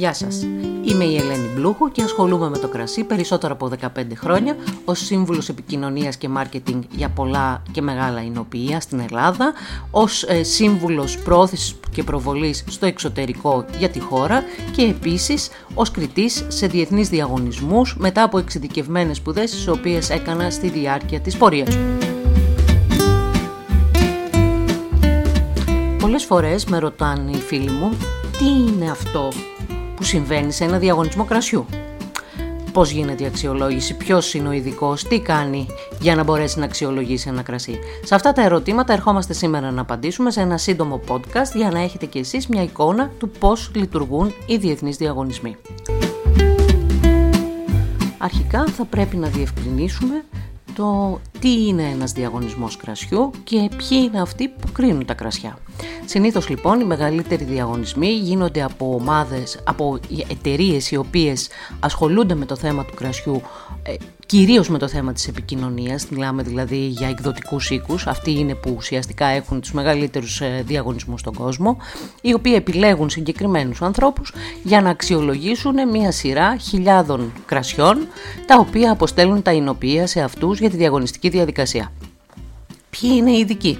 Γεια σας. Είμαι η Ελένη Μπλούχου και ασχολούμαι με το κρασί περισσότερο από 15 χρόνια ως σύμβουλος επικοινωνίας και μάρκετινγκ για πολλά και μεγάλα εινοποιεία στην Ελλάδα, ως ε, σύμβουλος πρόθεσης και προβολής στο εξωτερικό για τη χώρα και επίσης ως κριτής σε διεθνείς διαγωνισμούς μετά από εξειδικευμένες σπουδές τις οποίες έκανα στη διάρκεια της πορείας μου. Πολλές φορές με ρωτάνε οι φίλοι μου τι είναι αυτό; Που συμβαίνει σε ένα διαγωνισμό κρασιού. Πώς γίνεται η αξιολόγηση, ποιος είναι ο ειδικός, τι κάνει για να μπορέσει να αξιολογήσει ένα κρασί. Σε αυτά τα ερωτήματα ερχόμαστε σήμερα να απαντήσουμε σε ένα σύντομο podcast για να έχετε κι εσείς μια εικόνα του πώς λειτουργούν οι διεθνείς διαγωνισμοί. Αρχικά θα πρέπει να διευκρινίσουμε το τι είναι ένας διαγωνισμός κρασιού και ποιοι είναι αυτοί που κρίνουν τα κρασιά. Συνήθως λοιπόν οι μεγαλύτεροι διαγωνισμοί γίνονται από ομάδες, από εταιρείες οι οποίες ασχολούνται με το θέμα του κρασιού ε, κυρίως με το θέμα της επικοινωνίας, μιλάμε δηλαδή για εκδοτικούς οίκους, αυτοί είναι που ουσιαστικά έχουν τους μεγαλύτερους ε, διαγωνισμούς στον κόσμο, οι οποίοι επιλέγουν συγκεκριμένους ανθρώπους για να αξιολογήσουν μια σειρά χιλιάδων κρασιών, τα οποία αποστέλουν τα εινοποιεία σε αυτούς για τη διαγωνιστική διαδικασία. Ποιοι είναι οι ειδικοί;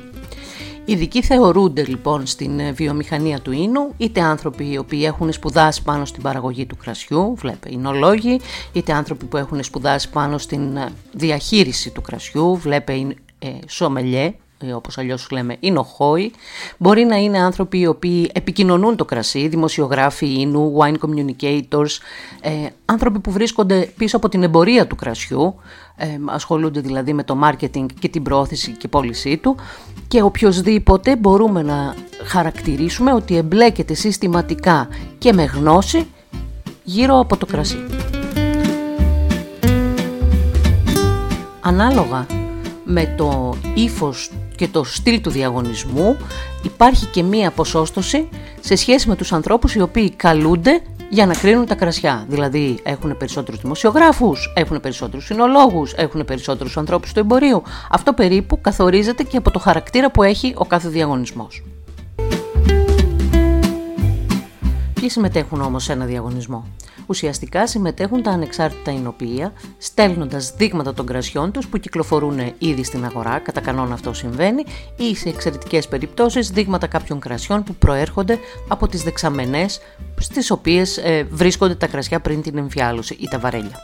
Οι ειδικοί θεωρούνται λοιπόν στην ε, βιομηχανία του ίνου, είτε άνθρωποι οι οποίοι έχουν σπουδάσει πάνω στην παραγωγή του κρασιού, βλέπε εινολόγοι, είτε άνθρωποι που έχουν σπουδάσει πάνω στην ε, διαχείριση του κρασιού, βλέπε ε, σομελιέ, ε, όπως αλλιώς λέμε εινοχόοι. Μπορεί να είναι άνθρωποι οι οποίοι επικοινωνούν το κρασί, δημοσιογράφοι ίνου, wine communicators, ε, άνθρωποι που βρίσκονται πίσω από την εμπορία του κρασιού, ε, ασχολούνται δηλαδή με το marketing και την πρόθεση και πώλησή του και οποιοδήποτε μπορούμε να χαρακτηρίσουμε ότι εμπλέκεται συστηματικά και με γνώση γύρω από το κρασί. Ανάλογα με το ύφος και το στυλ του διαγωνισμού υπάρχει και μία ποσόστοση σε σχέση με τους ανθρώπους οι οποίοι καλούνται για να κρίνουν τα κρασιά. Δηλαδή έχουν περισσότερους δημοσιογράφους, έχουν περισσότερους συνολόγους, έχουν περισσότερους ανθρώπους του εμπορίου. Αυτό περίπου καθορίζεται και από το χαρακτήρα που έχει ο κάθε διαγωνισμός. Ποιοι συμμετέχουν όμως σε ένα διαγωνισμό; Ουσιαστικά συμμετέχουν τα ανεξάρτητα εινοποιεία, στέλνοντας δείγματα των κρασιών τους που κυκλοφορούν ήδη στην αγορά, κατά κανόνα αυτό συμβαίνει, ή σε εξαιρετικές περιπτώσεις δείγματα κάποιων κρασιών που προέρχονται από τις δεξαμενές στις οποίες ε, βρίσκονται τα κρασιά πριν την εμφιάλωση ή τα βαρέλια.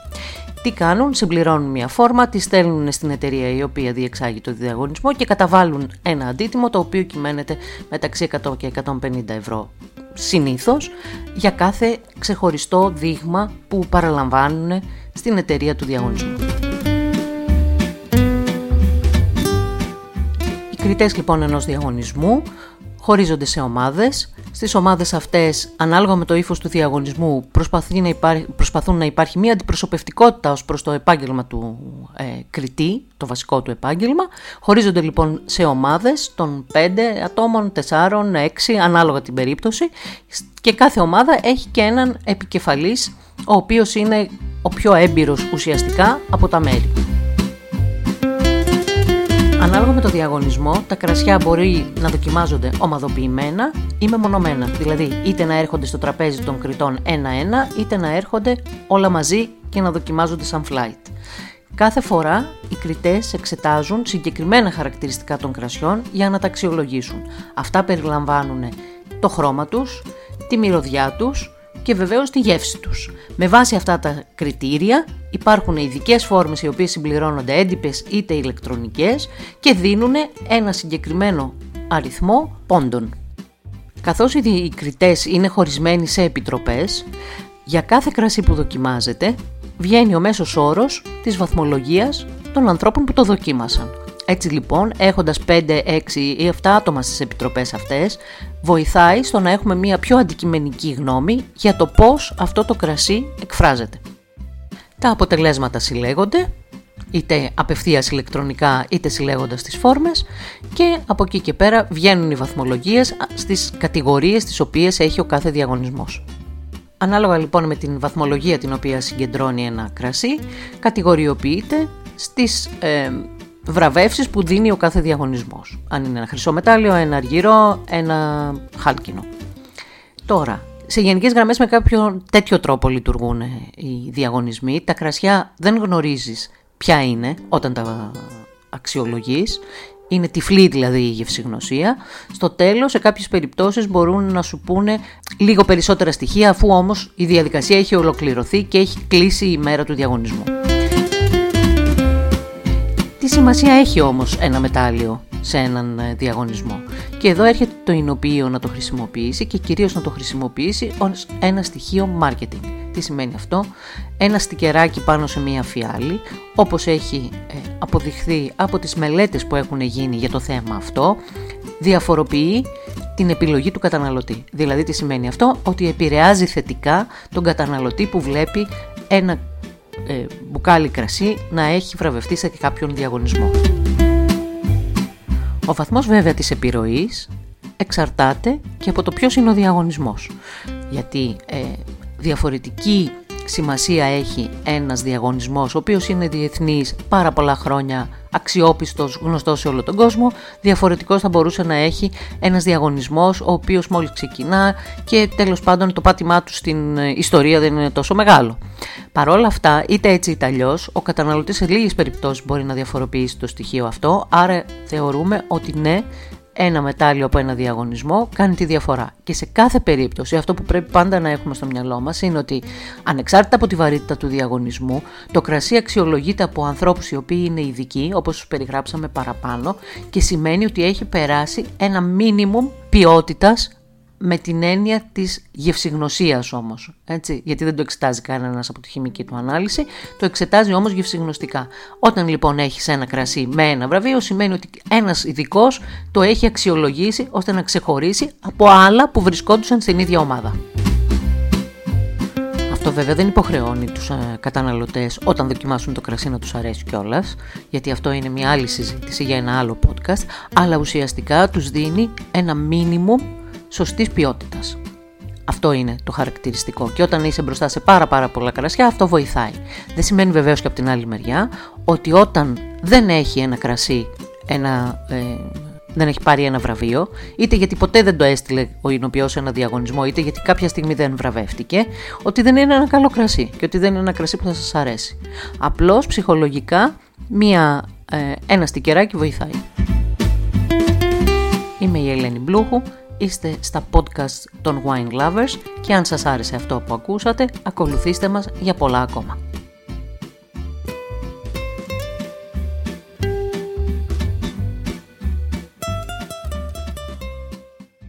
Τι κάνουν, συμπληρώνουν μια φόρμα, τη στέλνουν στην εταιρεία η οποία διεξάγει το διαγωνισμό και καταβάλουν ένα αντίτιμο το οποίο κυμαίνεται μεταξύ 100 και 150 ευρώ συνήθως για κάθε ξεχωριστό δείγμα που παραλαμβάνουν στην εταιρεία του διαγωνισμού. Οι κριτές λοιπόν ενός διαγωνισμού χωρίζονται σε ομάδες. Στις ομάδες αυτές, ανάλογα με το ύφος του διαγωνισμού, να προσπαθούν να υπάρχει μια αντιπροσωπευτικότητα ως προς το επάγγελμα του ε, κριτή, το βασικό του επάγγελμα. Χωρίζονται λοιπόν σε ομάδες των 5 ατόμων, 4, 6, ανάλογα την περίπτωση και κάθε ομάδα έχει και έναν επικεφαλής, ο οποίος είναι ο πιο έμπειρος ουσιαστικά από τα μέλη. Ανάλογα με το διαγωνισμό, τα κρασιά μπορεί να δοκιμάζονται ομαδοποιημένα ή μεμονωμένα. Δηλαδή, είτε να έρχονται στο τραπέζι των κριτών ένα-ένα, είτε να έρχονται όλα μαζί και να δοκιμάζονται σαν flight. Κάθε φορά οι κριτές εξετάζουν συγκεκριμένα χαρακτηριστικά των κρασιών για να τα αξιολογήσουν. Αυτά περιλαμβάνουν το χρώμα τους, τη μυρωδιά τους, και βεβαίως τη γεύση τους. Με βάση αυτά τα κριτήρια υπάρχουν ειδικές φόρμες οι οποίες συμπληρώνονται έντυπες είτε ηλεκτρονικές και δίνουν ένα συγκεκριμένο αριθμό πόντων. Καθώς οι κριτές είναι χωρισμένοι σε επιτροπές, για κάθε κρασί που δοκιμάζεται βγαίνει ο μέσος όρος της βαθμολογίας των ανθρώπων που το δοκίμασαν. Έτσι λοιπόν, έχοντας 5, 6 ή 7 άτομα στις επιτροπές αυτές, βοηθάει στο να έχουμε μια πιο αντικειμενική γνώμη για το πώς αυτό το κρασί εκφράζεται. Τα αποτελέσματα συλλέγονται, είτε απευθείας ηλεκτρονικά είτε συλλέγοντας τις φόρμες και από εκεί και πέρα βγαίνουν οι βαθμολογίες στις κατηγορίες τις οποίες έχει ο κάθε διαγωνισμός. Ανάλογα λοιπόν με την βαθμολογία την οποία συγκεντρώνει ένα κρασί, κατηγοριοποιείται στις ε, βραβεύσεις που δίνει ο κάθε διαγωνισμός. Αν είναι ένα χρυσό μετάλλιο, ένα αργυρό, ένα χάλκινο. Τώρα, Σε γενικές γραμμές με κάποιο τέτοιο τρόπο λειτουργούν οι διαγωνισμοί. Τα κρασιά δεν γνωρίζεις ποια είναι όταν τα αξιολογείς. Είναι τυφλή δηλαδή η γευσηγνωσία. Στο τέλος, σε κάποιες περιπτώσεις μπορούν να σου πούνε λίγο περισσότερα στοιχεία, αφού όμως η διαδικασία έχει ολοκληρωθεί και έχει κλείσει η μέρα του διαγωνισμού. Τι σημασία έχει όμως ένα μετάλλιο σε έναν ε, διαγωνισμό; Και εδώ έρχεται το εινοποιείο να το χρησιμοποιήσει και κυρίως να το χρησιμοποιήσει ως ένα στοιχείο marketing. Τι σημαίνει αυτό; Ένα στικεράκι πάνω σε μία φιάλη, όπως έχει ε, αποδειχθεί από τις μελέτες που έχουν γίνει για το θέμα αυτό, διαφοροποιεί την επιλογή του καταναλωτή. Δηλαδή τι σημαίνει αυτό; Ότι επηρεάζει θετικά τον καταναλωτή που βλέπει ένα ε, μπουκάλι κρασί να έχει βραβευτεί σε κάποιον διαγωνισμό. Ο βαθμός βέβαια της επιρροής εξαρτάται και από το ποιος είναι ο διαγωνισμός. Γιατί ε, διαφορετική σημασία έχει ένας διαγωνισμός ο οποίος είναι διεθνής πάρα πολλά χρόνια αξιόπιστος, γνωστός σε όλο τον κόσμο διαφορετικός θα μπορούσε να έχει ένας διαγωνισμός ο οποίος μόλις ξεκινά και τέλος πάντων το πάτημά του στην ε, ιστορία δεν είναι τόσο μεγάλο. Παρ' όλα αυτά, είτε έτσι είτε αλλιώς, ο καταναλωτής σε λίγες περιπτώσεις μπορεί να διαφοροποιήσει το στοιχείο αυτό. Άρα θεωρούμε ότι ναι, ένα μετάλλιο από ένα διαγωνισμό κάνει τη διαφορά. Και σε κάθε περίπτωση αυτό που πρέπει πάντα να έχουμε στο μυαλό μας είναι ότι ανεξάρτητα από τη βαρύτητα του διαγωνισμού, το κρασί αξιολογείται από ανθρώπους οι οποίοι είναι ειδικοί, όπως περιγράψαμε παραπάνω, και σημαίνει ότι έχει περάσει ένα μίνιμουμ ποιότητας με την έννοια της γευσηγνωσίας όμως, έτσι, γιατί δεν το εξετάζει κανένας από τη χημική του ανάλυση, το εξετάζει όμως γευσηγνωστικά. Όταν λοιπόν έχεις ένα κρασί με ένα βραβείο, σημαίνει ότι ένας ειδικός το έχει αξιολογήσει ώστε να ξεχωρίσει από άλλα που βρισκόντουσαν στην ίδια ομάδα. Αυτό βέβαια δεν υποχρεώνει τους ε, καταναλωτές όταν δοκιμάσουν το κρασί να τους αρέσει κιόλας, γιατί αυτό είναι μια άλλη συζήτηση για ένα άλλο podcast, αλλά ουσιαστικά τους δίνει ένα μίνιμουμ σωστής ποιότητας. Αυτό είναι το χαρακτηριστικό. Και όταν είσαι μπροστά σε πάρα πάρα πολλά κρασιά, αυτό βοηθάει. Δεν σημαίνει βεβαίως και από την άλλη μεριά ότι όταν δεν έχει ένα κρασί, ένα, ε, δεν έχει πάρει ένα βραβείο, είτε γιατί ποτέ δεν το έστειλε ο Ινοποιός σε ένα διαγωνισμό, είτε γιατί κάποια στιγμή δεν βραβεύτηκε, ότι δεν είναι ένα καλό κρασί και ότι δεν είναι ένα κρασί που θα σας αρέσει. Απλώς ψυχολογικά μία, ε, ένα στικεράκι βοηθάει. Είμαι η Ελένη Μπλούχου είστε στα podcast των Wine Lovers και αν σας άρεσε αυτό που ακούσατε, ακολουθήστε μας για πολλά ακόμα.